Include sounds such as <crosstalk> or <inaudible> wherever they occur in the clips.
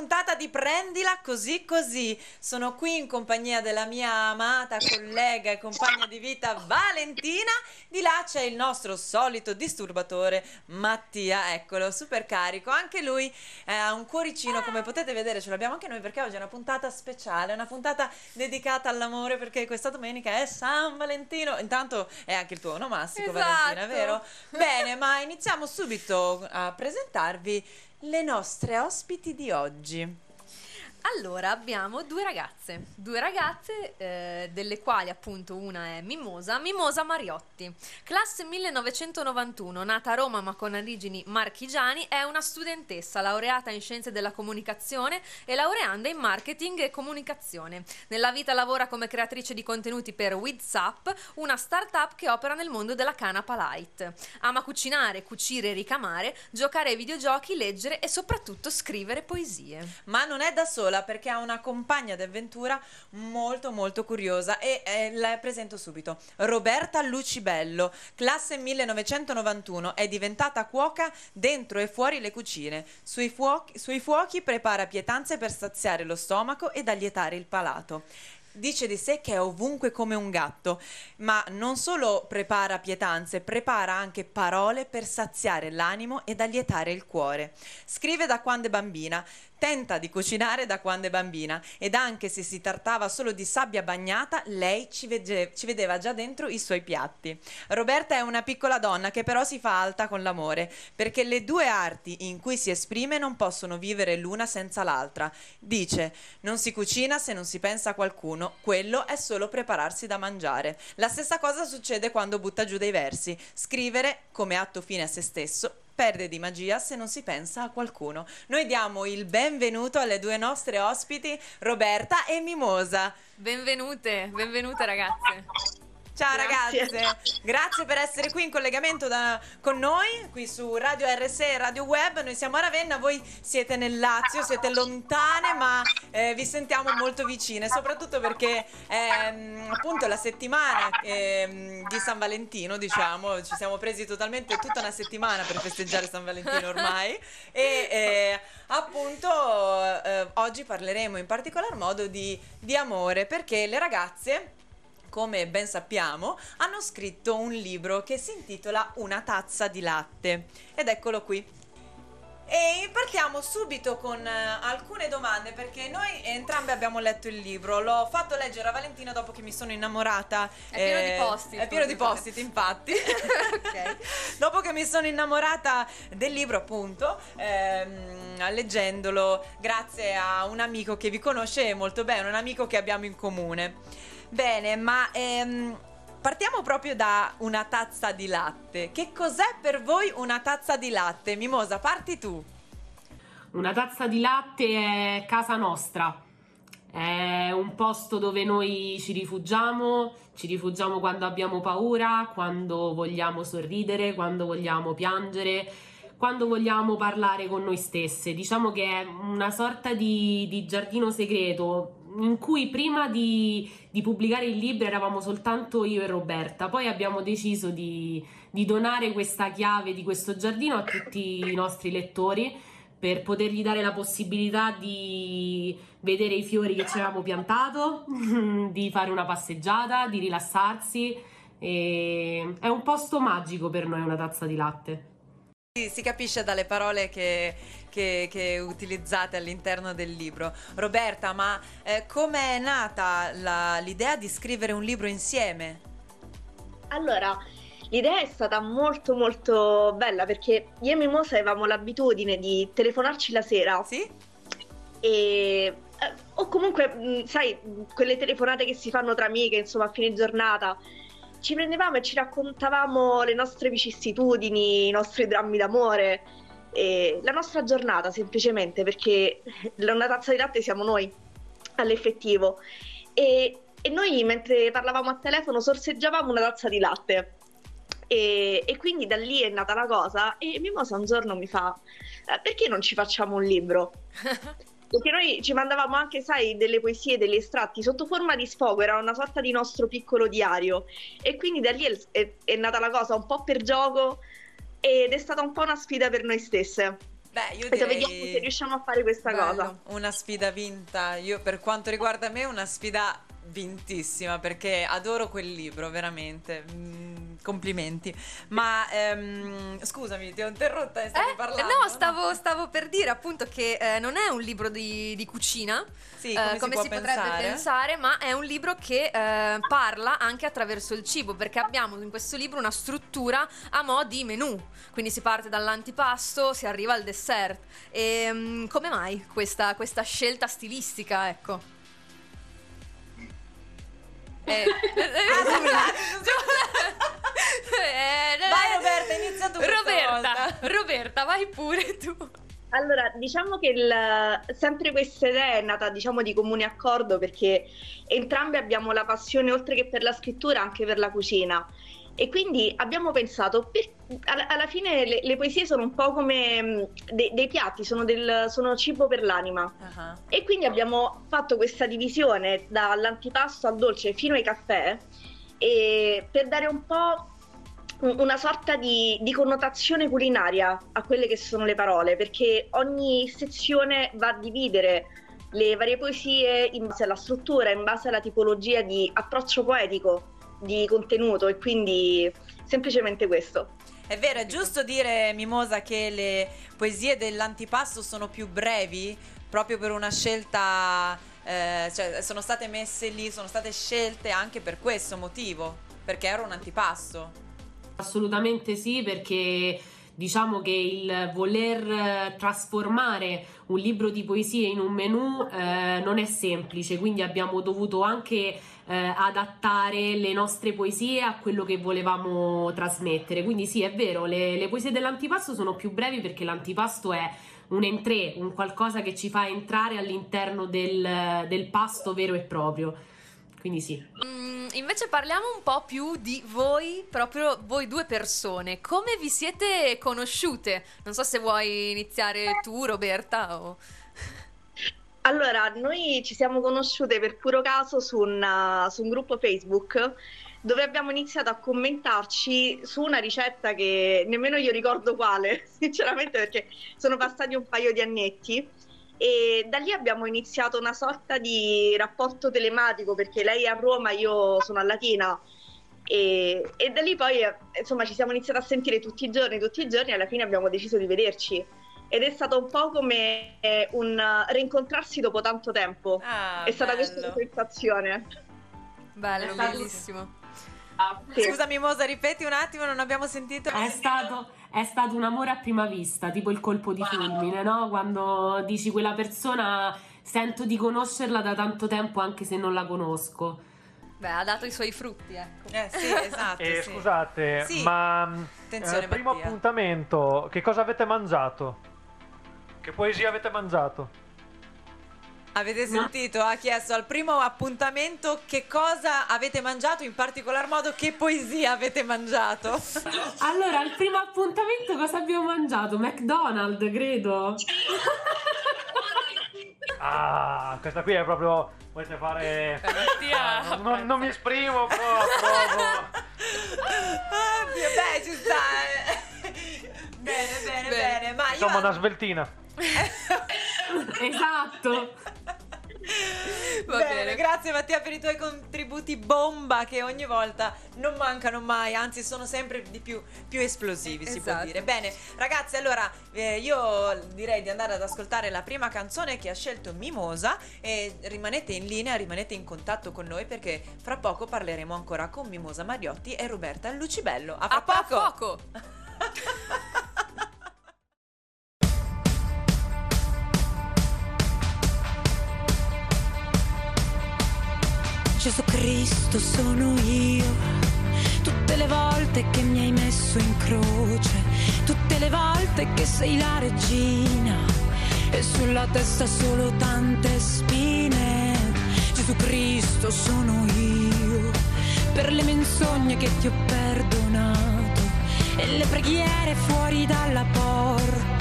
puntata di Prendila così così. Sono qui in compagnia della mia amata collega e compagna di vita Valentina. Di là c'è il nostro solito disturbatore Mattia, eccolo, super carico. Anche lui eh, ha un cuoricino, come potete vedere, ce l'abbiamo anche noi perché oggi è una puntata speciale, una puntata dedicata all'amore perché questa domenica è San Valentino. Intanto è anche il tuo onomastico, Esatto. Valentina, vero? Bene, ma iniziamo subito a presentarvi le nostre ospiti di oggi. Allora, abbiamo due ragazze, due ragazze eh, delle quali appunto una è Mimosa, Mimosa Mariotti, classe 1991, nata a Roma ma con origini marchigiani, è una studentessa laureata in scienze della comunicazione e laureanda in marketing e comunicazione. Nella vita lavora come creatrice di contenuti per WhatsApp, una startup che opera nel mondo della canapa light. Ama cucinare, cucire e ricamare, giocare ai videogiochi, leggere e soprattutto scrivere poesie. Ma non è da sola perché ha una compagna d'avventura molto molto curiosa e eh, la presento subito. Roberta Lucibello, classe 1991, è diventata cuoca dentro e fuori le cucine. Sui fuochi, sui fuochi prepara pietanze per saziare lo stomaco ed allietare il palato. Dice di sé che è ovunque come un gatto, ma non solo prepara pietanze, prepara anche parole per saziare l'animo ed allietare il cuore. Scrive da quando è bambina, tenta di cucinare da quando è bambina ed anche se si trattava solo di sabbia bagnata, lei ci, vege- ci vedeva già dentro i suoi piatti. Roberta è una piccola donna che però si fa alta con l'amore, perché le due arti in cui si esprime non possono vivere l'una senza l'altra. Dice, non si cucina se non si pensa a qualcuno, quello è solo prepararsi da mangiare. La stessa cosa succede quando butta giù dei versi. Scrivere, come atto fine a se stesso, perde di magia se non si pensa a qualcuno. Noi diamo il benvenuto alle due nostre ospiti, Roberta e Mimosa. Benvenute, benvenute ragazze. Ciao Grazie. ragazze, grazie per essere qui in collegamento da- con noi, qui su Radio RSE e Radio Web. Noi siamo a Ravenna, voi siete nel Lazio, siete lontane, ma eh, vi sentiamo molto vicine, soprattutto perché ehm, appunto la settimana ehm, di San Valentino, diciamo, ci siamo presi totalmente tutta una settimana per festeggiare San Valentino ormai e eh, appunto eh, oggi parleremo in particolar modo di, di amore perché le ragazze come ben sappiamo, hanno scritto un libro che si intitola Una tazza di latte. Ed eccolo qui. E partiamo subito con eh, alcune domande perché noi entrambe abbiamo letto il libro. L'ho fatto leggere a Valentina dopo che mi sono innamorata. È pieno di post-it, È pieno di come post-it, infatti. <laughs> Ok. <laughs> Dopo che mi sono innamorata del libro, appunto, ehm, leggendolo grazie a un amico che vi conosce molto bene, un amico che abbiamo in comune. Bene, ma ehm, partiamo proprio da una tazza di latte. Che cos'è per voi una tazza di latte? Mimosa, parti tu. Una tazza di latte è casa nostra, è un posto dove noi ci rifugiamo, ci rifugiamo quando abbiamo paura, quando vogliamo sorridere, quando vogliamo piangere, quando vogliamo parlare con noi stesse. Diciamo che è una sorta di, di giardino segreto in cui prima di, di pubblicare il libro eravamo soltanto io e Roberta, poi abbiamo deciso di, di donare questa chiave di questo giardino a tutti i nostri lettori per potergli dare la possibilità di vedere i fiori che ci avevamo piantato, <laughs> di fare una passeggiata, di rilassarsi. E è un posto magico per noi una tazza di latte. Si, capisce dalle parole che, che- che utilizzate all'interno del libro. Roberta, ma eh, come è nata l'idea di scrivere un libro insieme? Allora, l'idea è stata molto molto bella perché io e Mimosa avevamo l'abitudine di telefonarci la sera Sì? e eh, o comunque, mh, sai, quelle telefonate che si fanno tra amiche, insomma, a fine giornata. Ci prendevamo e ci raccontavamo le nostre vicissitudini, i nostri drammi d'amore. La nostra giornata semplicemente perché una tazza di latte siamo noi all'effettivo e, e noi mentre parlavamo a telefono sorseggiavamo una tazza di latte e, e, quindi da lì è nata la cosa e Mimosa un giorno mi fa eh, perché non ci facciamo un libro? <laughs> Perché noi ci mandavamo anche, sai, delle poesie, degli estratti sotto forma di sfogo, era una sorta di nostro piccolo diario. E quindi da lì è, è, è nata la cosa un po' per gioco ed è stata un po' una sfida per noi stesse. Beh, io direi... vediamo se riusciamo a fare questa Bello, cosa. Una sfida vinta. Io, per quanto riguarda me, una sfida vintissima perché adoro quel libro, veramente. Mm, complimenti. Ma ehm, scusami, ti ho interrotta e stavi Eh, parlando. no, stavo, stavo per dire appunto che eh, non è un libro di, di cucina, Sì, eh, come, si, può potrebbe pensare? pensare, ma è un libro che eh, parla anche attraverso il cibo, perché abbiamo in questo libro una struttura a mo' di menù. Quindi si parte dall'antipasto, si arriva al dessert. E mm, come mai questa, questa scelta stilistica, ecco? Eh, eh, Vai Roberta, inizia tu Roberta. Roberta, vai pure tu. Allora, diciamo che il- sempre questa idea è nata, diciamo, di comune accordo perché entrambi abbiamo la passione, oltre che per la scrittura, anche per la cucina. E quindi abbiamo pensato, per- alla, alla fine le, le poesie sono un po' come mh, de- dei piatti, sono, del- sono cibo per l'anima. Ah, E quindi abbiamo fatto questa divisione dall'antipasto al dolce fino ai caffè per dare un po' un- una sorta di, di connotazione culinaria a quelle che sono le parole, perché ogni sezione va a dividere le varie poesie in base alla struttura, in base alla tipologia di approccio poetico, di contenuto e quindi semplicemente questo. È vero, è giusto dire, Mimosa, che le poesie dell'antipasto sono più brevi proprio per una scelta, eh, cioè sono state messe lì, sono state scelte anche per questo motivo, perché era un antipasto. Assolutamente sì, perché diciamo che il voler eh, trasformare un libro di poesie in un menù eh, non è semplice, quindi abbiamo dovuto anche eh, adattare le nostre poesie a quello che volevamo trasmettere. Quindi sì, è vero, le, le poesie dell'antipasto sono più brevi perché l'antipasto è un entrée, un qualcosa che ci fa entrare all'interno del, del pasto vero e proprio. Quindi sì. Invece parliamo un po' più di voi, proprio voi due persone. Come vi siete conosciute? Non so se vuoi iniziare tu, Roberta, o... Allora, noi ci siamo conosciute per puro caso su, una- su un gruppo Facebook dove abbiamo iniziato a commentarci su una ricetta che nemmeno io ricordo quale, <laughs> sinceramente perché sono passati un paio di annetti e da lì abbiamo iniziato una sorta di rapporto telematico perché lei è a Roma, io sono a Latina e, e da lì poi insomma ci siamo iniziati a sentire tutti i giorni, tutti i giorni e alla fine abbiamo deciso di vederci ed è stato un po' come un rincontrarsi dopo tanto tempo. Ah, è stata bello. questa la sensazione. Bello, bellissimo. Sì. Scusa Mimosa, ripeti un attimo, non abbiamo sentito. È stato, è stato un amore a prima vista, tipo il colpo di fulmine, no? Quando dici quella persona sento di conoscerla da tanto tempo anche se non la conosco. Beh, ha dato i suoi frutti, ecco. Eh sì, esatto. <laughs> Eh, sì. Scusate, Sì. ma Attenzione, eh, primo appuntamento, che cosa avete mangiato? Che poesia avete mangiato? Avete sentito? Ha chiesto al primo appuntamento che cosa avete mangiato, in particolar modo che poesia avete mangiato. <laughs> Allora, al primo appuntamento cosa abbiamo mangiato? McDonald's, credo. <laughs> Ah, questa qui è proprio. Volete fare. Mattia, Ah, non, non mi esprimo, però approvo. Oddio, beh, ci sta. eh. <laughs> Bene, bene, Bene. bene. Ma io Insomma, una sveltina. <laughs> Esatto. Va Bene, bene. grazie Mattia per i tuoi contributi bomba che ogni volta non mancano mai, anzi sono sempre di più, più esplosivi, si può Esatto. dire. Bene, ragazzi, allora eh, io direi di andare ad ascoltare la prima canzone che ha scelto Mimosa e rimanete in linea, rimanete in contatto con noi perché fra poco parleremo ancora con Mimosa Mariotti e Roberta Lucibello. A fra A poco! poco. <laughs> Gesù Cristo sono io, tutte le volte che mi hai messo in croce, tutte le volte che sei la regina e sulla testa solo tante spine. Gesù Cristo sono io per le menzogne che ti ho perdonato e le preghiere fuori dalla porta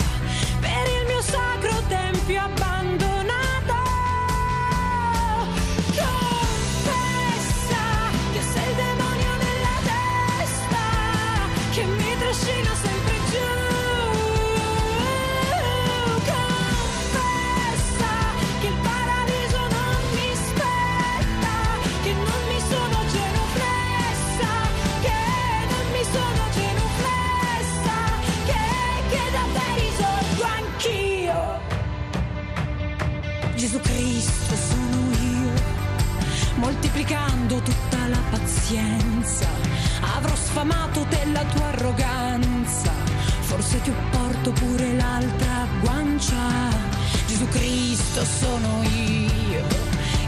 moltiplicando tutta la pazienza, avrò sfamato della tua arroganza, forse ti porto pure l'altra guancia. Gesù Cristo sono io,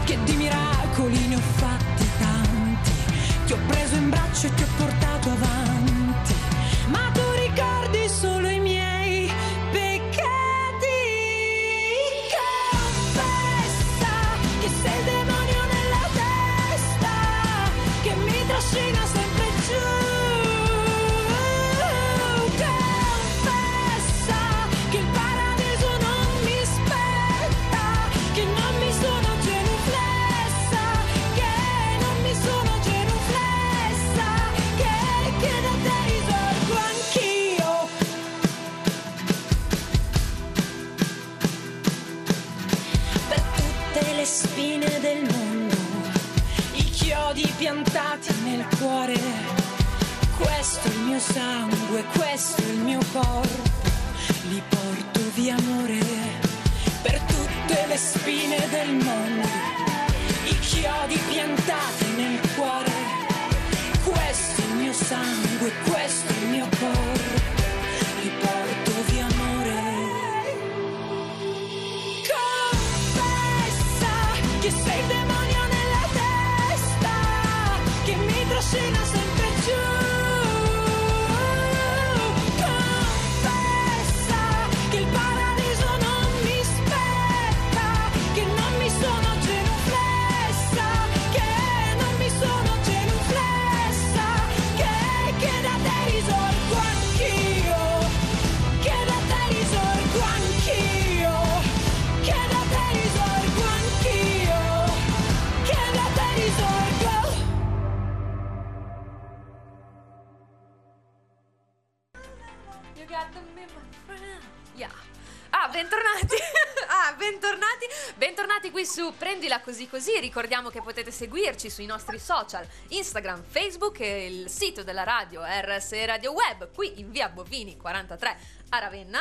che di miracoli ne ho fatti tanti, ti ho preso in braccio e ti ho portato avanti, così. Ricordiamo che potete seguirci sui nostri social, Instagram, Facebook e il sito della radio RS Radio Web, qui in via Bovini 43 a Ravenna.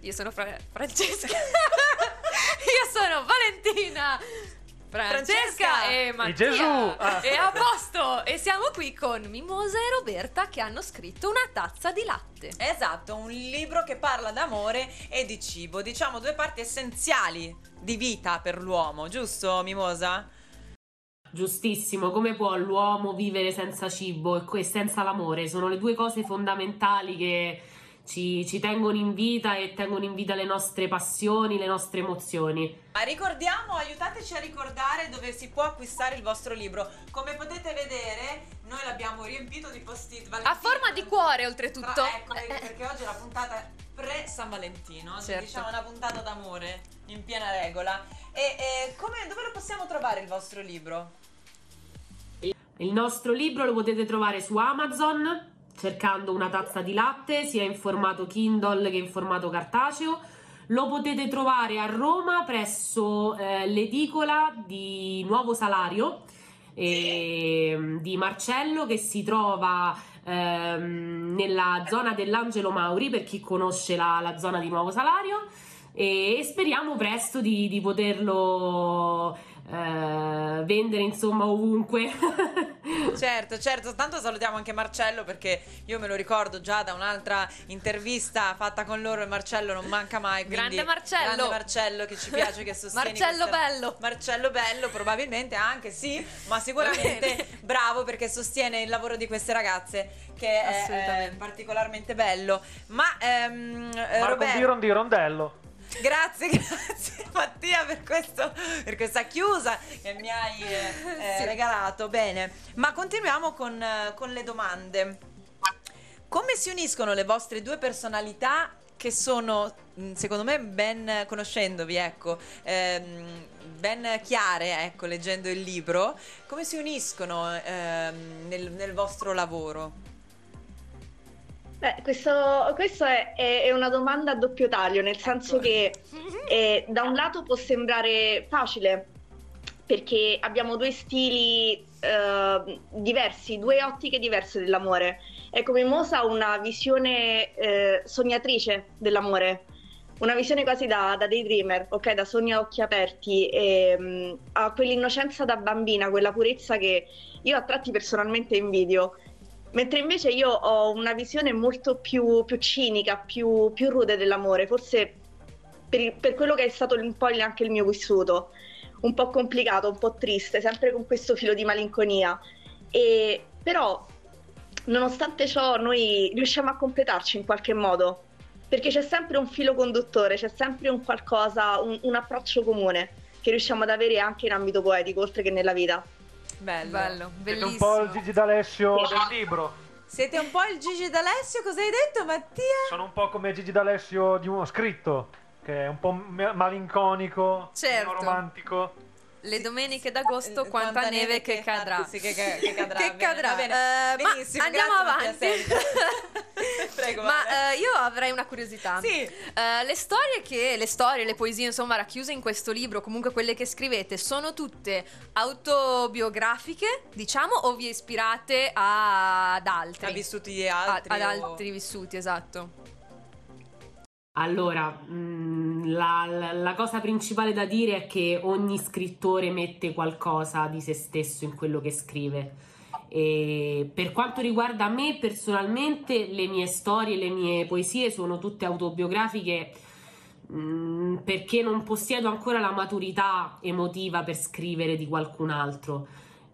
Io sono Fra- Francesca. <laughs> Io sono Valentina. Francesca, Francesca. e Mattia Gesù. Ah. e a posto e siamo qui con Mimosa e Roberta che hanno scritto una tazza di latte Esatto, un libro che parla d'amore e di cibo, diciamo due parti essenziali di vita per l'uomo, giusto Mimosa? Giustissimo, come può l'uomo vivere senza cibo e senza l'amore? Sono le due cose fondamentali che ci, ci tengono in vita e tengono in vita le nostre passioni, le nostre emozioni. Ma ricordiamo, aiutateci a ricordare dove si può acquistare il vostro libro. Come potete vedere, noi l'abbiamo riempito di post-it. a forma di cuore oltretutto Tra- ecco, perché oggi è la puntata pre San Valentino, Certo. diciamo una puntata d'amore in piena regola. E, e come- dove lo possiamo trovare il vostro libro? Il nostro libro lo potete trovare su Amazon cercando una tazza di latte, sia in formato Kindle che in formato cartaceo. Lo potete trovare a Roma presso eh, l'edicola di Nuovo Salario ehm, di Marcello che si trova ehm, nella zona dell'Angelo Mauri per chi conosce la, la zona di Nuovo Salario e speriamo presto di, di poterlo eh, vendere insomma ovunque. <laughs> Certo, certo, tanto salutiamo anche Marcello perché io me lo ricordo già da un'altra intervista fatta con loro e Marcello non manca mai. Grande Marcello. Grande Marcello che ci piace, che sostiene. Marcello questa- bello. Marcello Bello, probabilmente anche sì, ma sicuramente <laughs> bravo perché sostiene il lavoro di queste ragazze che è, Assolutamente. particolarmente bello. Ma ehm, eh, Marco Roberto, Biron di Rondello. Grazie, <laughs> grazie Mattia per, questo, per questa chiusa che mi hai eh, eh, Sì. regalato. Bene, ma continuiamo con, con le domande. Come si uniscono le vostre due personalità che sono, mh, secondo me, ben conoscendovi, ecco, ehm, ben chiare, ecco, leggendo il libro, come si uniscono ehm, nel, nel vostro lavoro? Beh, questo, questo è, è- una domanda a doppio taglio, nel senso Ecco. che eh, da un lato può sembrare facile, perché abbiamo due stili eh, diversi, due ottiche diverse dell'amore. Ecco, Mimosa ha una visione eh, sognatrice dell'amore, una visione quasi da, da daydreamer, ok, da sogni a occhi aperti, e, mh, ha quell'innocenza da bambina, quella purezza che io a tratti personalmente invidio. Mentre invece io ho una visione molto più, più cinica, più, più rude dell'amore, forse per, per quello che è stato un po' anche il mio vissuto, un po' complicato, un po' triste, sempre con questo filo di malinconia. E, però, nonostante ciò, noi riusciamo a completarci in qualche modo, perché c'è sempre un filo conduttore, c'è sempre un qualcosa, un, un approccio comune che riusciamo ad avere anche in ambito poetico, oltre che nella vita. Bello. Bello, Siete un bellissimo. po' il Gigi D'Alessio del libro. Siete un po' il Gigi D'Alessio, cosa hai detto Mattia? Sono un po' come Gigi D'Alessio di uno scritto, che è un po' malinconico, Certo. romantico. Le domeniche d'agosto, Eh, quanta, neve che cadrà. Sì, che, che- che cadrà. <laughs> Che cadrà. bene. Eh, ma Benissimo, andiamo avanti. <laughs> Prego, Ma eh, io avrei una curiosità. Sì. Eh, le storie che le storie, le poesie, insomma, racchiuse in questo libro, comunque quelle che scrivete, sono tutte autobiografiche, diciamo, o vi ispirate a- ad altri? Ha vissuti di A- altri. ad o- altri vissuti, esatto. Allora, mh, la, la- la cosa principale da dire è che ogni scrittore mette qualcosa di se stesso in quello che scrive. E per quanto riguarda me personalmente, le mie storie, le mie poesie sono tutte autobiografiche mh, perché non possiedo ancora la maturità emotiva per scrivere di qualcun altro.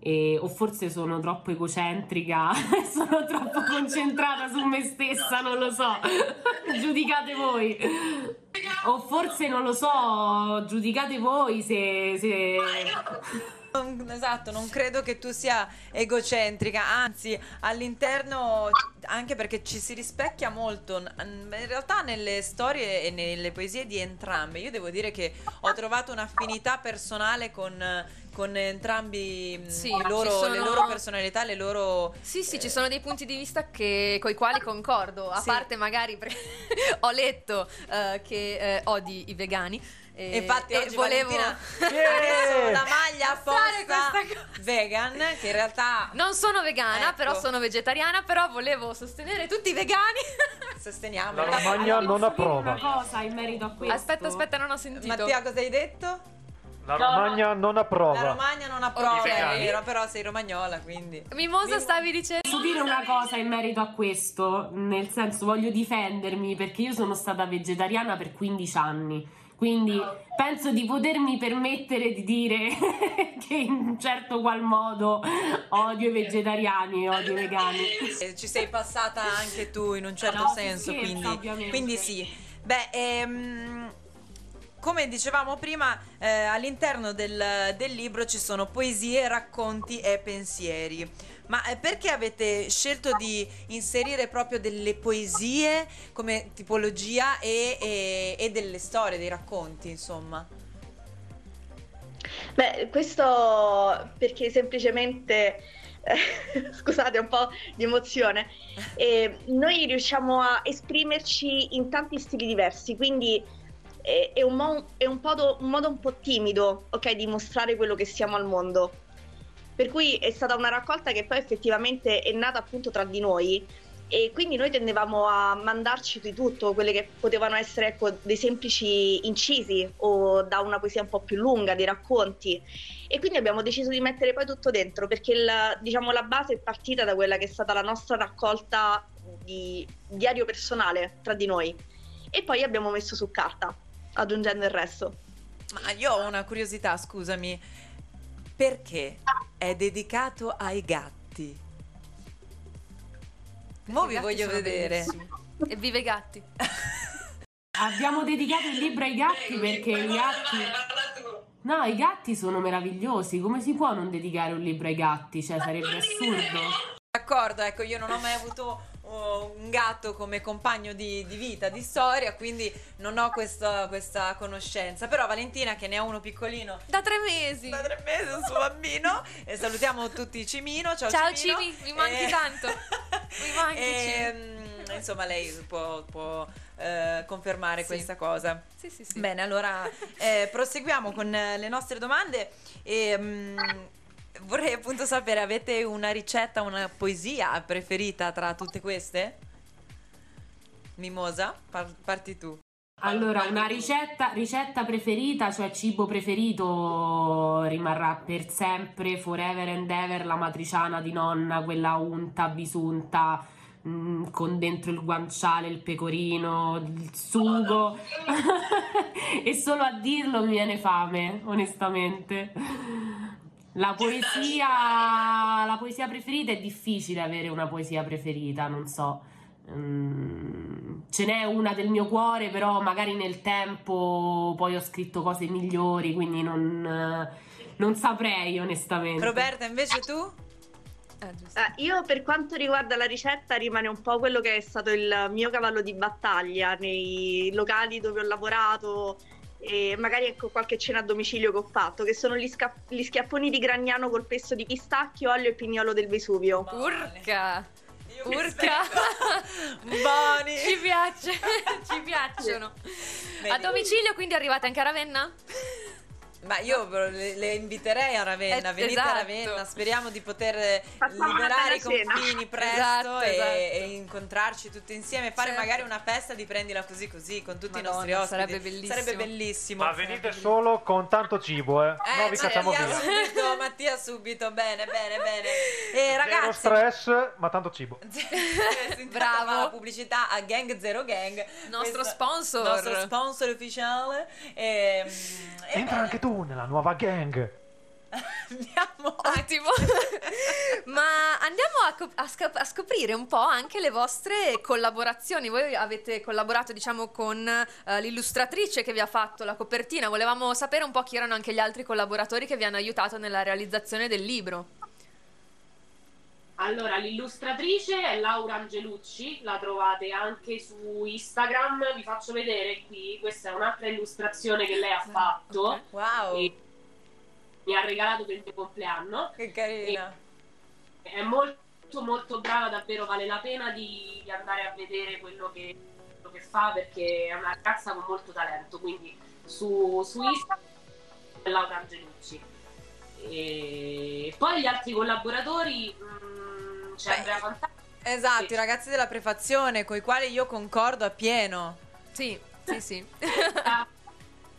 E- o forse sono troppo egocentrica, <laughs> sono troppo concentrata su me stessa, non lo so. <laughs> Giudicate voi. O forse non lo so, giudicate voi se. se... Non- Esatto, non credo che tu sia egocentrica, anzi all'interno, anche perché ci si rispecchia molto, in realtà nelle storie e nelle poesie di entrambe, io devo dire che ho trovato un'affinità personale con, con entrambi mh, Sì, loro- sono- le loro personalità, le loro... Sì, sì, ci sono dei punti di vista che, con i quali concordo, a Sì. parte magari <laughs> perché ho letto eh, che eh, odi i vegani. E, Infatti e oggi volevo... Valentina <laughs> <laughs> una maglia apposta questa cosa. vegan, che in realtà Non sono vegana, Ecco. però sono vegetariana, però volevo sostenere tutti i vegani. <laughs> sosteniamo. La Romagna non approva. una cosa in merito a questo? aspetta, aspetta, non ho sentito. Mattia, cosa hai detto? La Romagna non La approva. Romagna non approva, Ok. è vero, però sei romagnola, quindi... Mimosa, stavi dicendo? Posso dire una cosa in merito a questo? Nel senso, voglio difendermi perché io sono stata vegetariana per 15 anni. Quindi penso di potermi permettere di dire <laughs> che in un certo qual modo odio i vegetariani e odio i vegani. Eh, Ci sei passata anche tu in un certo No, senso, scherza, quindi, ovviamente. quindi sì. Beh, ehm, come dicevamo prima, eh, all'interno del, del libro ci sono poesie, racconti e pensieri. Ma eh, perché avete scelto di inserire proprio delle poesie come tipologia e, e- e delle storie, dei racconti, insomma? Beh, questo perché semplicemente, eh, <laughs> scusate, un po' di emozione, eh, noi riusciamo a esprimerci in tanti stili diversi, quindi eh, è, un, mo- è un modo, un modo un po' timido, ok, di mostrare quello che siamo al mondo. Per cui è stata una raccolta che poi effettivamente è nata appunto tra di noi e quindi noi tendevamo a mandarci di tutto, quelle che potevano essere ecco, dei semplici incisi o da una poesia un po' più lunga, dei racconti. E quindi abbiamo deciso di mettere poi tutto dentro perché il, diciamo, la base è partita da quella che è stata la nostra raccolta di diario personale tra di noi e poi abbiamo messo su carta, aggiungendo il resto. Ma io ho una curiosità, scusami. Perché è dedicato ai gatti? Mo vi voglio vedere. E vive i gatti. <laughs> Abbiamo dedicato il libro ai gatti perché i gatti. No, i gatti sono meravigliosi. Come si può non dedicare un libro ai gatti? Cioè, sarebbe assurdo. D'accordo, ecco, io non ho mai avuto un gatto come compagno di, di vita, di storia, quindi non ho questa, questa conoscenza. Però Valentina, che ne ha uno piccolino, Da tre mesi. da tre mesi, un suo bambino, <laughs> e salutiamo tutti Cimino. Ciao, Ciao, Cimino. Cimi, mi manchi E- tanto. <laughs> Mi manchi, E, mm, insomma, lei può, può, eh, confermare Sì. questa cosa. Sì, sì, sì. Bene, allora eh, proseguiamo con eh, le nostre domande e mm, vorrei appunto sapere, avete una ricetta, una poesia preferita tra tutte queste? Mimosa, par- parti tu. Allora, una ricetta, ricetta preferita, cioè cibo preferito, rimarrà per sempre, forever and ever, la matriciana di nonna, quella unta, bisunta, mm, con dentro il guanciale, il pecorino, il sugo. <laughs> e solo a dirlo mi viene fame, onestamente. La poesia, la poesia preferita è difficile avere una poesia preferita, non so. Mm, ce n'è una del mio cuore, però magari nel tempo poi ho scritto cose migliori, quindi non, non saprei onestamente. Roberta, invece tu? Giusto. Eh, io per quanto riguarda la ricetta rimane un po' quello che è stato il mio cavallo di battaglia nei locali dove ho lavorato e magari ecco qualche cena a domicilio che ho fatto, che sono gli, sca- gli schiaffoni di Gragnano col pesto di pistacchio, olio e pignolo del Vesuvio. Urca! Urca! <laughs> Buoni! Ci piace, <laughs> ci piacciono. Vedi? A domicilio quindi arrivate anche a Ravenna? Ma io le, le inviterei a Ravenna, Eh, venite a esatto. Ravenna, speriamo di poter Facciamo liberare i confini presto Esatto, e, esatto. e incontrarci tutti insieme, fare Certo. magari una festa di prendila così così con tutti Madonna, i nostri ospiti. sarebbe bellissimo. Sarebbe bellissimo. Ma venite solo con tanto cibo, eh. Eh, no vi cacciamo Mattia via. subito, Mattia subito, bene, bene, bene. <laughs> E Zero ragazzi, stress, ma tanto cibo. <laughs> Bravo. Pubblicità a Gang Zero Gang. Nostro Questo- sponsor. Nostro sponsor ufficiale. E, e Entra anche tu nella nuova gang. Andiamo Ottimo. Ma andiamo a, co- a scop- a scoprire un po' anche le vostre collaborazioni. Voi avete collaborato, diciamo, con eh, l'illustratrice che vi ha fatto la copertina. Volevamo sapere un po' chi erano anche gli altri collaboratori che vi hanno aiutato nella realizzazione del libro. Allora, l'illustratrice è Laura Angelucci, la trovate anche su Instagram, vi faccio vedere qui, questa è un'altra illustrazione che lei ha fatto, Ok. Wow, e mi ha regalato per il mio compleanno. che carina. È molto molto brava, davvero vale la pena di, di andare a vedere quello che, quello che fa perché è una ragazza con molto talento, quindi su, su Instagram è Laura Angelucci. E poi gli altri collaboratori, mm, c'è Beh, Andrea Fantasma. Esatto, Sì. i ragazzi della prefazione, con i quali io concordo appieno. Sì, sì, sì. <laughs> la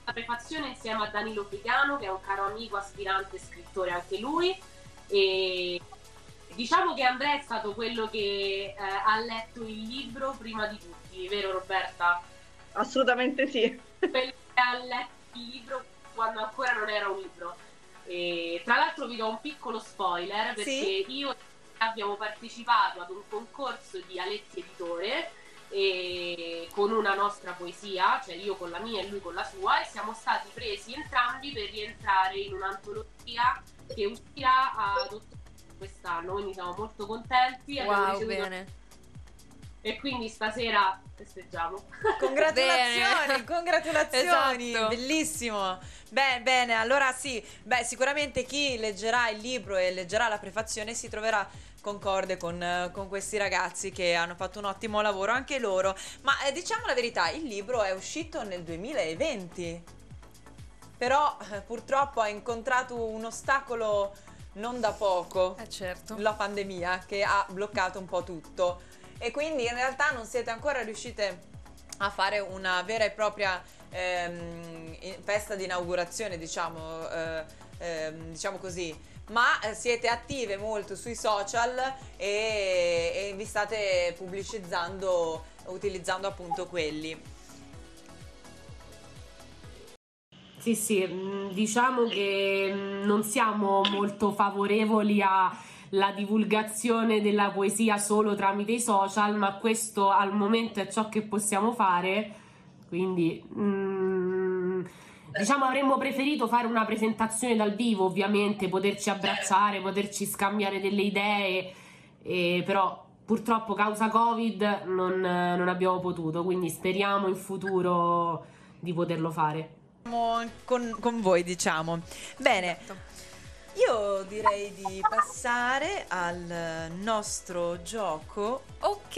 la prefazione insieme a Danilo Picano che è un caro amico aspirante scrittore anche lui e diciamo che Andrea è stato quello che eh, ha letto il libro prima di tutti vero Roberta? Assolutamente sì. quello che ha letto il libro quando ancora non era un libro e tra l'altro vi do un piccolo spoiler perché Sì? io e abbiamo partecipato ad un concorso di Aletti Editore e con una nostra poesia, cioè io con la mia e lui con la sua, e siamo stati presi entrambi per rientrare in un'antologia che uscirà ad ottobre quest'anno, quindi siamo molto contenti. Wow, bene. E quindi stasera festeggiamo. Congratulazioni, <laughs> Bene. congratulazioni, Esatto. bellissimo. Beh, bene, allora sì, beh, sicuramente chi leggerà il libro e leggerà la prefazione si troverà concorde con, con questi ragazzi che hanno fatto un ottimo lavoro, anche loro. Ma eh, diciamo la verità, il libro è uscito nel 2020, però eh, purtroppo ha incontrato un ostacolo non da poco Eh certo. la pandemia che ha bloccato un po' tutto. E quindi in realtà non siete ancora riuscite a fare una vera e propria ehm, festa di inaugurazione, diciamo, eh, ehm, diciamo così. Ma eh, siete attive molto sui social e, e vi state pubblicizzando utilizzando appunto quelli. Sì, sì, mh, diciamo che mh, non siamo molto favorevoli alla divulgazione della poesia solo tramite i social, ma questo al momento è ciò che possiamo fare, quindi mh, diciamo avremmo preferito fare una presentazione dal vivo, ovviamente, poterci abbracciare, poterci scambiare delle idee, e però purtroppo causa Covid non, non abbiamo potuto, quindi speriamo in futuro di poterlo fare. Siamo Con, con voi, diciamo. Bene, io direi di passare al nostro gioco. Ok,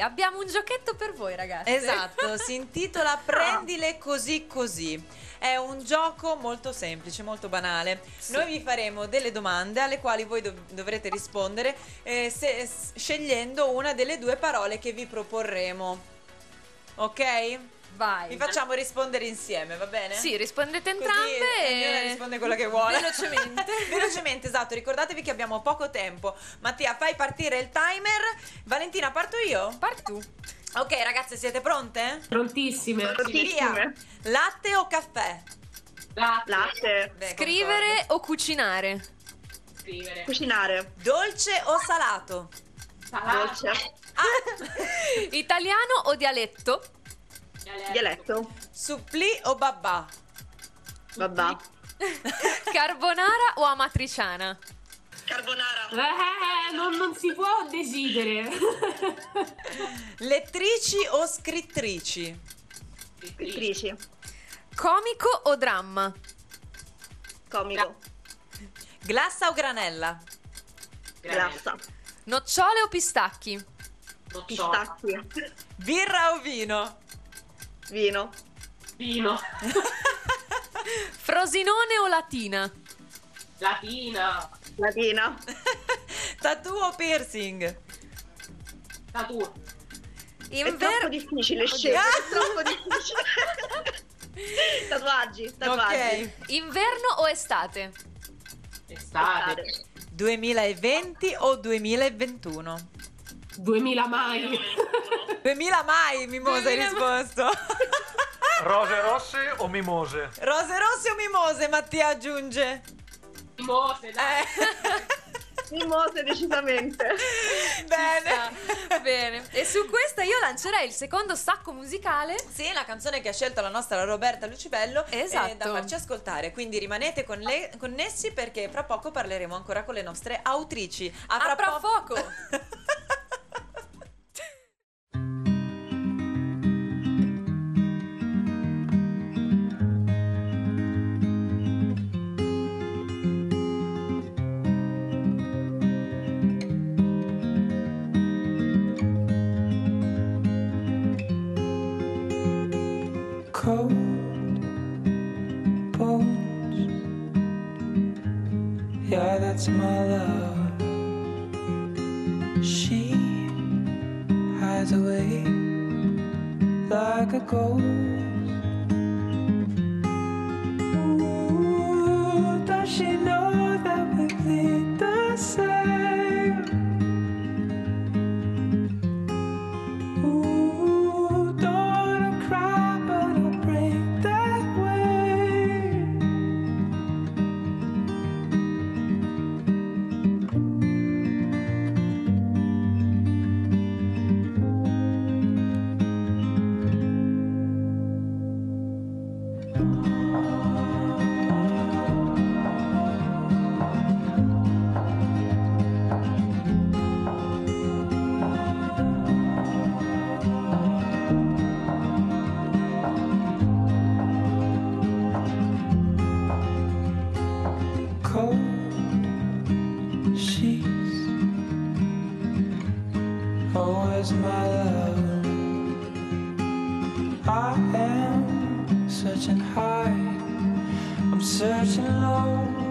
abbiamo un giochetto per voi, ragazzi. Esatto, si intitola <laughs> Prendile così così. È un gioco molto semplice, molto banale. Noi vi faremo delle domande alle quali voi dov- dovrete rispondere eh, se- scegliendo una delle due parole che vi proporremo. Ok? Vai. Vi facciamo rispondere insieme, va bene? Sì, rispondete Così entrambe ognuno e... risponde quello che vuole. Velocemente. <laughs> Velocemente, esatto. Ricordatevi che abbiamo poco tempo. Mattia, fai partire il timer. Valentina, parto io? Parti tu. Ok, ragazze, siete pronte? Prontissime. Prontissime. Latte o caffè? Latte. Beh, Scrivere o cucinare? Scrivere. Cucinare. concordo. Dolce o salato? Dolce. <laughs> Italiano o dialetto? Dialetto. Supplì o babà? Babà. <laughs> Carbonara o amatriciana? Carbonara. Eh, non, non si può decidere. <laughs> Lettrici o scrittrici? Scrittrici. Comico o dramma? Comico. Glassa o granella? Grassa. Nocciole o pistacchi? Pistacchi. Birra o vino? Vino. Vino. <laughs> Frosinone o latina? Latina. Latina. <laughs> Tattoo o piercing? Tatu. È troppo Inver- difficile scegliere. È troppo difficile. tatuaggi. <laughs> Tatuaggi. Ok. Inverno o estate? Estate. 2020 o 2021? 2000 mai. 2000 mai, Mimosa hai 2000 risposto. Rose rosse o mimose? Rose rosse o mimose, Mattia aggiunge. Mimose, dai. Eh. <laughs> Mimose decisamente. Bene. Bene. E su questa io lancerei il secondo stacco musicale. Sì, la canzone che ha scelto la nostra Roberta Lucibello Esatto. è da farci ascoltare. Quindi rimanete con le- connessi perché fra poco parleremo ancora con le nostre autrici. A A fra po- poco. <laughs> cold bones. Yeah, that's my love. She hides away like a ghost. Searching high, I'm searching low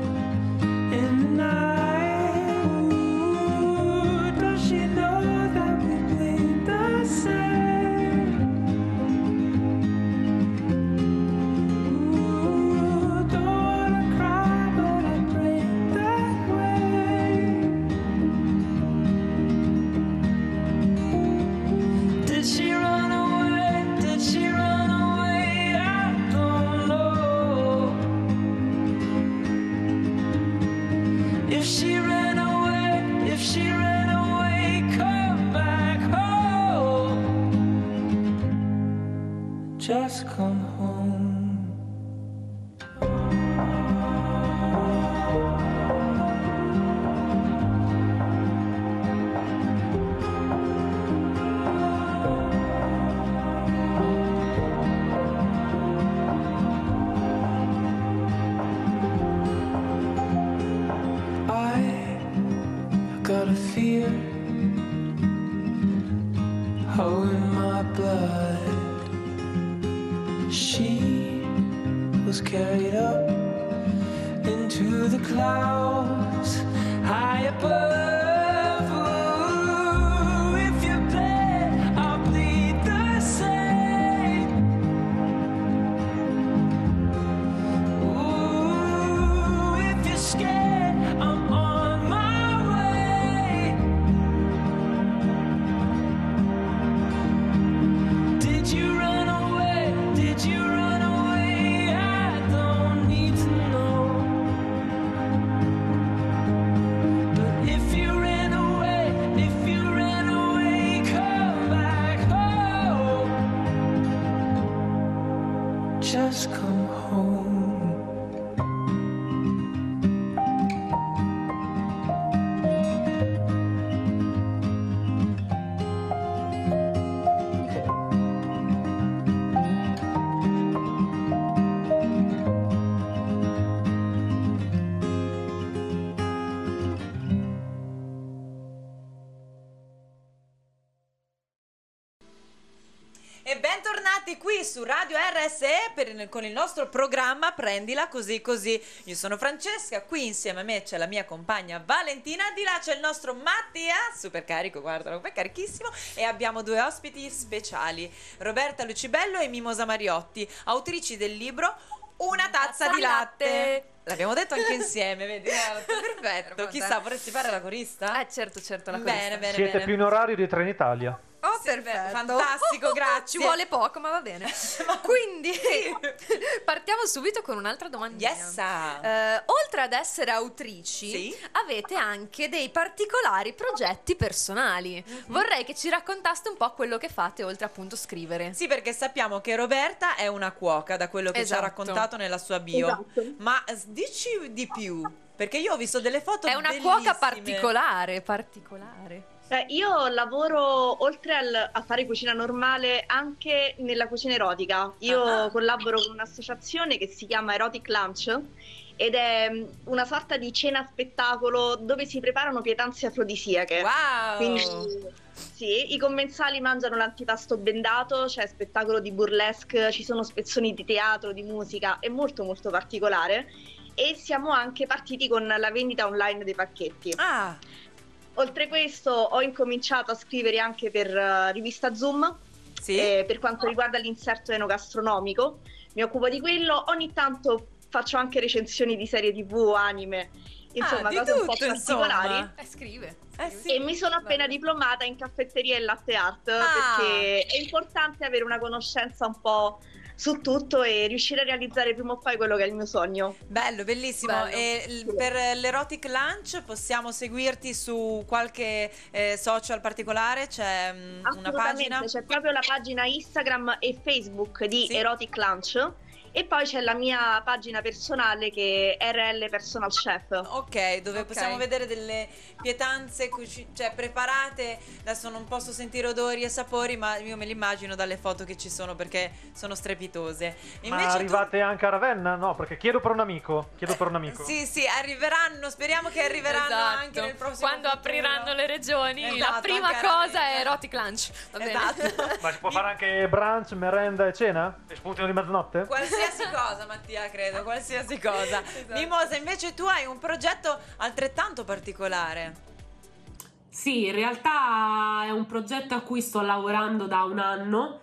into the clouds High above su Radio RSE per- con il nostro programma Prendila così così. Io sono Francesca, qui insieme a me c'è la mia compagna Valentina, di là c'è il nostro Mattia, super carico, guardalo, è carichissimo, e abbiamo due ospiti speciali, Roberta Lucibello e Mimosa Mariotti, autrici del libro Una tazza di latte. L'abbiamo detto anche <laughs> insieme, vedi? Eh, Perfetto. Chissà, vorresti fare la corista? Eh, certo, certo, la Bene, corista. bene, Siete bene. più in orario di Trenitalia. Oh, Sì, perfetto. fantastico, <laughs> grazie. Ci vuole poco, ma va bene. <laughs> <laughs> Quindi partiamo subito con un'altra domandina. Yes. Eh, oltre ad essere autrici, Sì. avete anche dei particolari progetti personali. Mhm. Vorrei che ci raccontaste un po' quello che fate, oltre appunto scrivere. Sì, perché sappiamo che Roberta è una cuoca, da quello che ci Esatto. ha raccontato nella sua bio. Esatto. Ma dici di più, perché io ho visto delle foto È una bellissime. cuoca particolare, particolare. Eh, io lavoro oltre al- a fare cucina normale anche nella cucina erotica. Io Ah. collaboro con un'associazione che si chiama Erotic Lunch ed è mm, una sorta di cena spettacolo dove si preparano pietanze afrodisiache. Wow! Quindi sì, i commensali mangiano l'antipasto bendato, c'è spettacolo di burlesque, ci sono spezzoni di teatro, di musica, è molto molto particolare. E siamo anche partiti con la vendita online dei pacchetti. Ah, Oltre questo ho incominciato a scrivere anche per eh, rivista Zoom sì? eh, per quanto riguarda l'inserto enogastronomico. Mi occupo di quello, ogni tanto faccio anche recensioni di serie tv o anime, insomma Ah, cose un po' tutto, particolari. Eh, scrive. Eh sì. E mi sono appena diplomata in caffetteria e latte art Ah. perché è importante avere una conoscenza un po' su tutto e riuscire a realizzare prima o poi quello che è il mio sogno. Bello, bellissimo. Bello. E per l'Erotic Lunch possiamo seguirti su qualche eh, social particolare? C'è mm, una pagina? c'è proprio la pagina Instagram e Facebook di Sì. Erotic Lunch e poi c'è la mia pagina personale che è RL Personal Chef. Ok, dove Ok. possiamo vedere delle pietanze cuci- cioè preparate. Adesso non posso sentire odori e sapori, ma io me li immagino dalle foto che ci sono perché sono strepitose. Ma Invece tu- arrivate anche a Ravenna? No, perché chiedo per un amico. Chiedo per un amico. Sì, sì, arriveranno, speriamo che arriveranno Esatto. anche nel prossimo Quando futuro. apriranno le regioni, la Esatto, prima anche a cosa Ravenna. è Erotic Lunch. Va bene? Esatto. Ma si può fare anche brunch, merenda e cena? E spuntino di mezzanotte? Qualsiasi cosa, Mattia, credo, qualsiasi cosa. <laughs> Esatto. Mimosa, invece tu hai un progetto altrettanto particolare. Sì, in realtà è un progetto a cui sto lavorando da un anno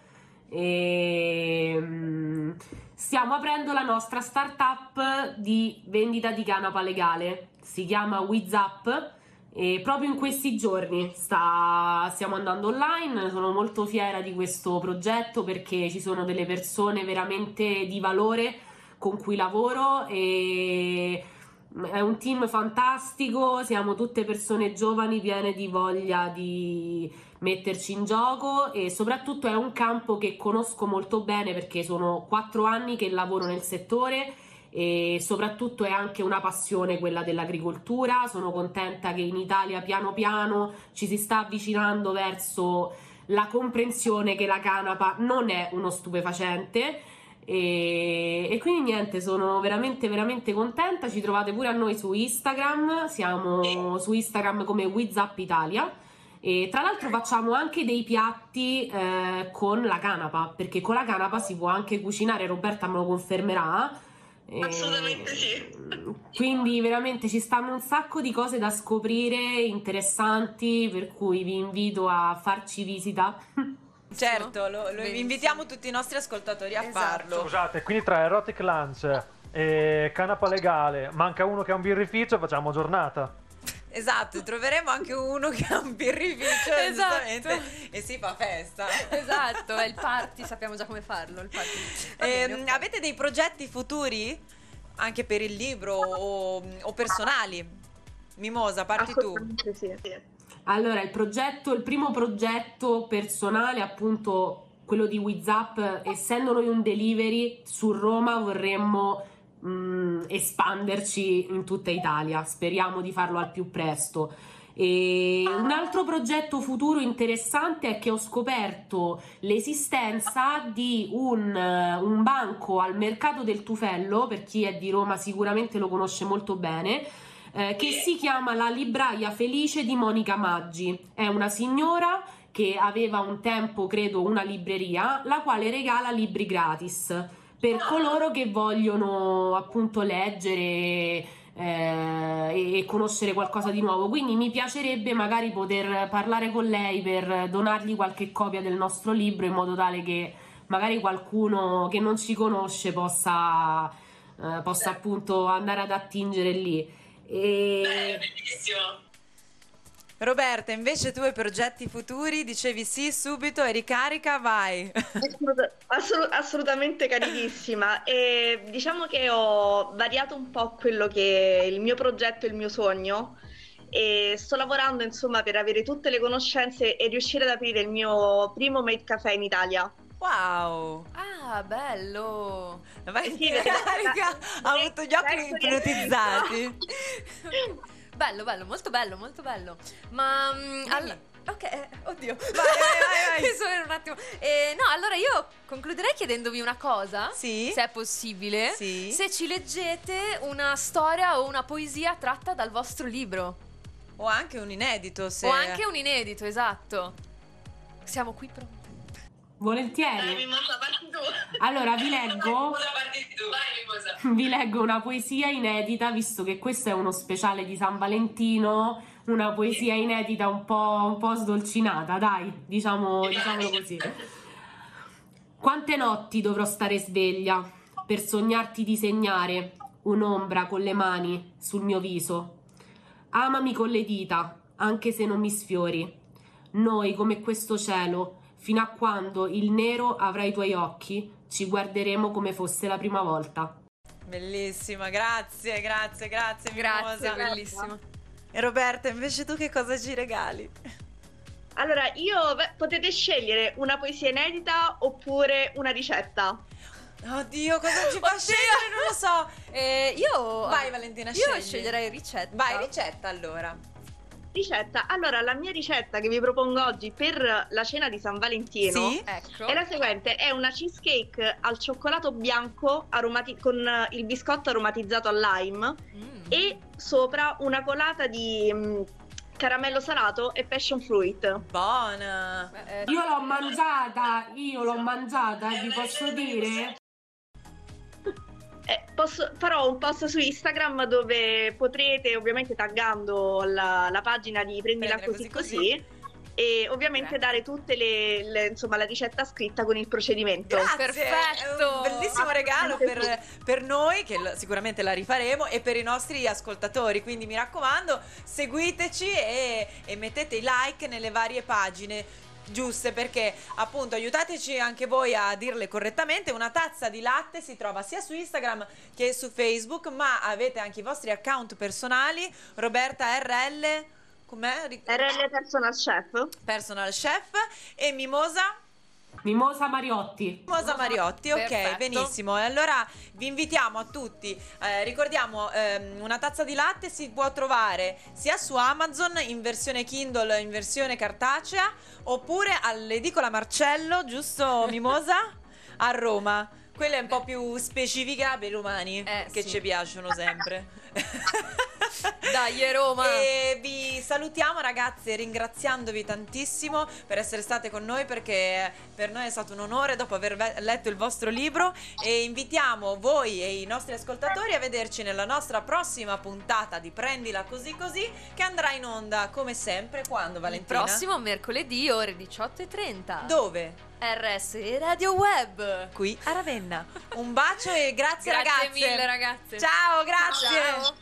e mm, stiamo aprendo la nostra startup di vendita di canapa legale. Si chiama WizUp e proprio in questi giorni sta- stiamo andando online. Sono molto fiera di questo progetto perché ci sono delle persone veramente di valore con cui lavoro e È un team fantastico, siamo tutte persone giovani piene di voglia di metterci in gioco e soprattutto è un campo che conosco molto bene perché sono quattro anni che lavoro nel settore e soprattutto è anche una passione quella dell'agricoltura. Sono contenta che in Italia piano piano ci si sta avvicinando verso la comprensione che la canapa non è uno stupefacente. E, e quindi niente, sono veramente veramente contenta. Ci trovate pure a noi su Instagram, siamo su Instagram come WizUp Italia. E tra l'altro facciamo anche dei piatti eh, con la canapa, perché con la canapa si può anche cucinare, Roberta me lo confermerà. Assolutamente sì. Quindi veramente ci stanno un sacco di cose da scoprire interessanti, per cui vi invito a farci visita. <laughs> Certo, lo, lo invitiamo tutti i nostri ascoltatori a Esatto. farlo. Scusate, quindi tra Erotic Lunch e Canapa Legale manca uno che ha un birrificio, facciamo giornata. Esatto, troveremo anche uno che ha un birrificio Esatto. e si fa festa. Esatto, è il party, sappiamo già come farlo. Il party. Va bene, Ehm. Avete dei progetti futuri? Anche per il libro o, o personali? Mimosa, parti tu. Sì. Allora, il progetto, il primo progetto personale, appunto quello di WhatsApp, essendo noi un delivery su Roma, vorremmo mh, espanderci in tutta Italia. Speriamo di farlo al più presto. E un altro progetto futuro interessante è che ho scoperto l'esistenza di un, eh, un banco al mercato del Tufello, per chi è di Roma sicuramente lo conosce molto bene, eh, che si chiama La Libraia Felice di Monica Maggi. È una signora che aveva un tempo, credo, una libreria, la quale regala libri gratis per coloro che vogliono appunto leggere eh, e conoscere qualcosa di nuovo. Quindi mi piacerebbe magari poter parlare con lei per donargli qualche copia del nostro libro in modo tale che magari qualcuno che non ci conosce possa, eh, possa appunto andare ad attingere lì. E... Roberta, invece tu hai progetti futuri? Dicevi sì subito e ricarica, vai. Assoluta- assolu- assolutamente carinissima. E diciamo che ho variato un po' quello che è il mio progetto e il mio sogno. E sto lavorando insomma per avere tutte le conoscenze e riuscire ad aprire il mio primo Made Café in Italia. Wow. Ah, bello. Vai, Sì, perché- <laughs> ricarica. Ha avuto gli occhi ipnotizzati. Bello, bello, molto bello, molto bello. Ma mm, all- Ok, eh, oddio. Vai, vai, vai, vai. <laughs> Mi sono un attimo. Eh, no, allora io concluderei chiedendovi una cosa. Sì. Se è possibile. Sì. Se ci leggete una storia o una poesia tratta dal vostro libro. O anche un inedito, se... O anche un inedito, esatto. Siamo qui pronti. Volentieri. Tu. Allora vi <laughs> leggo, <laughs> vi leggo una poesia inedita, visto che questo è uno speciale di San Valentino, una poesia inedita un po', un po' sdolcinata, dai, diciamo, diciamolo così. Quante notti dovrò stare sveglia per sognarti disegnare un'ombra con le mani sul mio viso? Amami con le dita, anche se non mi sfiori. Noi, come questo cielo, fino a quando il nero avrà i tuoi occhi, ci guarderemo come fosse la prima volta. Bellissima, grazie, grazie, grazie. Grazie, Mimosa. bellissimo. E Roberta, invece tu che cosa ci regali? Allora, io beh, potete scegliere una poesia inedita oppure una ricetta. Oddio, cosa ci fa scegliere? Non lo so. Eh, io. Vai, Valentina, Io scegli. sceglierei ricetta. Vai, ricetta allora. Ricetta. Allora, la mia ricetta che vi propongo oggi per la cena di San Valentino Sì? Ecco. è la seguente: è una cheesecake al cioccolato bianco aromati- con il biscotto aromatizzato al lime Mm. e sopra una colata di mm, caramello salato e passion fruit. Buona. Io l'ho mangiata, io l'ho mangiata, vi posso dire? Eh, posso- farò un post su Instagram dove potrete, ovviamente taggando la, la pagina di Prendila così così così, e ovviamente Grazie. dare tutte le, le- insomma la ricetta scritta con il procedimento. Grazie, Perfetto. è un bellissimo regalo per, per noi che l- sicuramente la rifaremo e per i nostri ascoltatori. Quindi mi raccomando, seguiteci e, e mettete i like nelle varie pagine. Giuste perché appunto aiutateci anche voi a dirle correttamente. Una tazza di latte si trova sia su Instagram che su Facebook, ma avete anche i vostri account personali. Roberta RL, com'è? RL Personal Chef. Personal Chef e Mimosa. Mimosa Mariotti. Mimosa Mariotti, ok, Perfetto. benissimo. E allora vi invitiamo a tutti. eh, ricordiamo, ehm, una tazza di latte si può trovare sia su Amazon in versione Kindle, in versione cartacea, oppure all'edicola Marcello, giusto <laughs> Mimosa? A Roma. Quella è un po' più specifica per i romani, Eh, che sì. ci piacciono sempre. <laughs> <laughs> Dai, Roma. E vi salutiamo ragazze ringraziandovi tantissimo per essere state con noi perché per noi è stato un onore dopo aver ve- letto il vostro libro e invitiamo voi e i nostri ascoltatori a vederci nella nostra prossima puntata di Prendila così così che andrà in onda come sempre quando Il Valentina? prossimo mercoledì ore 18.30. Dove? RS Radio Web. Qui a Ravenna. Un bacio e grazie, Grazie ragazze. mille ragazze. Ciao, grazie. Ciao.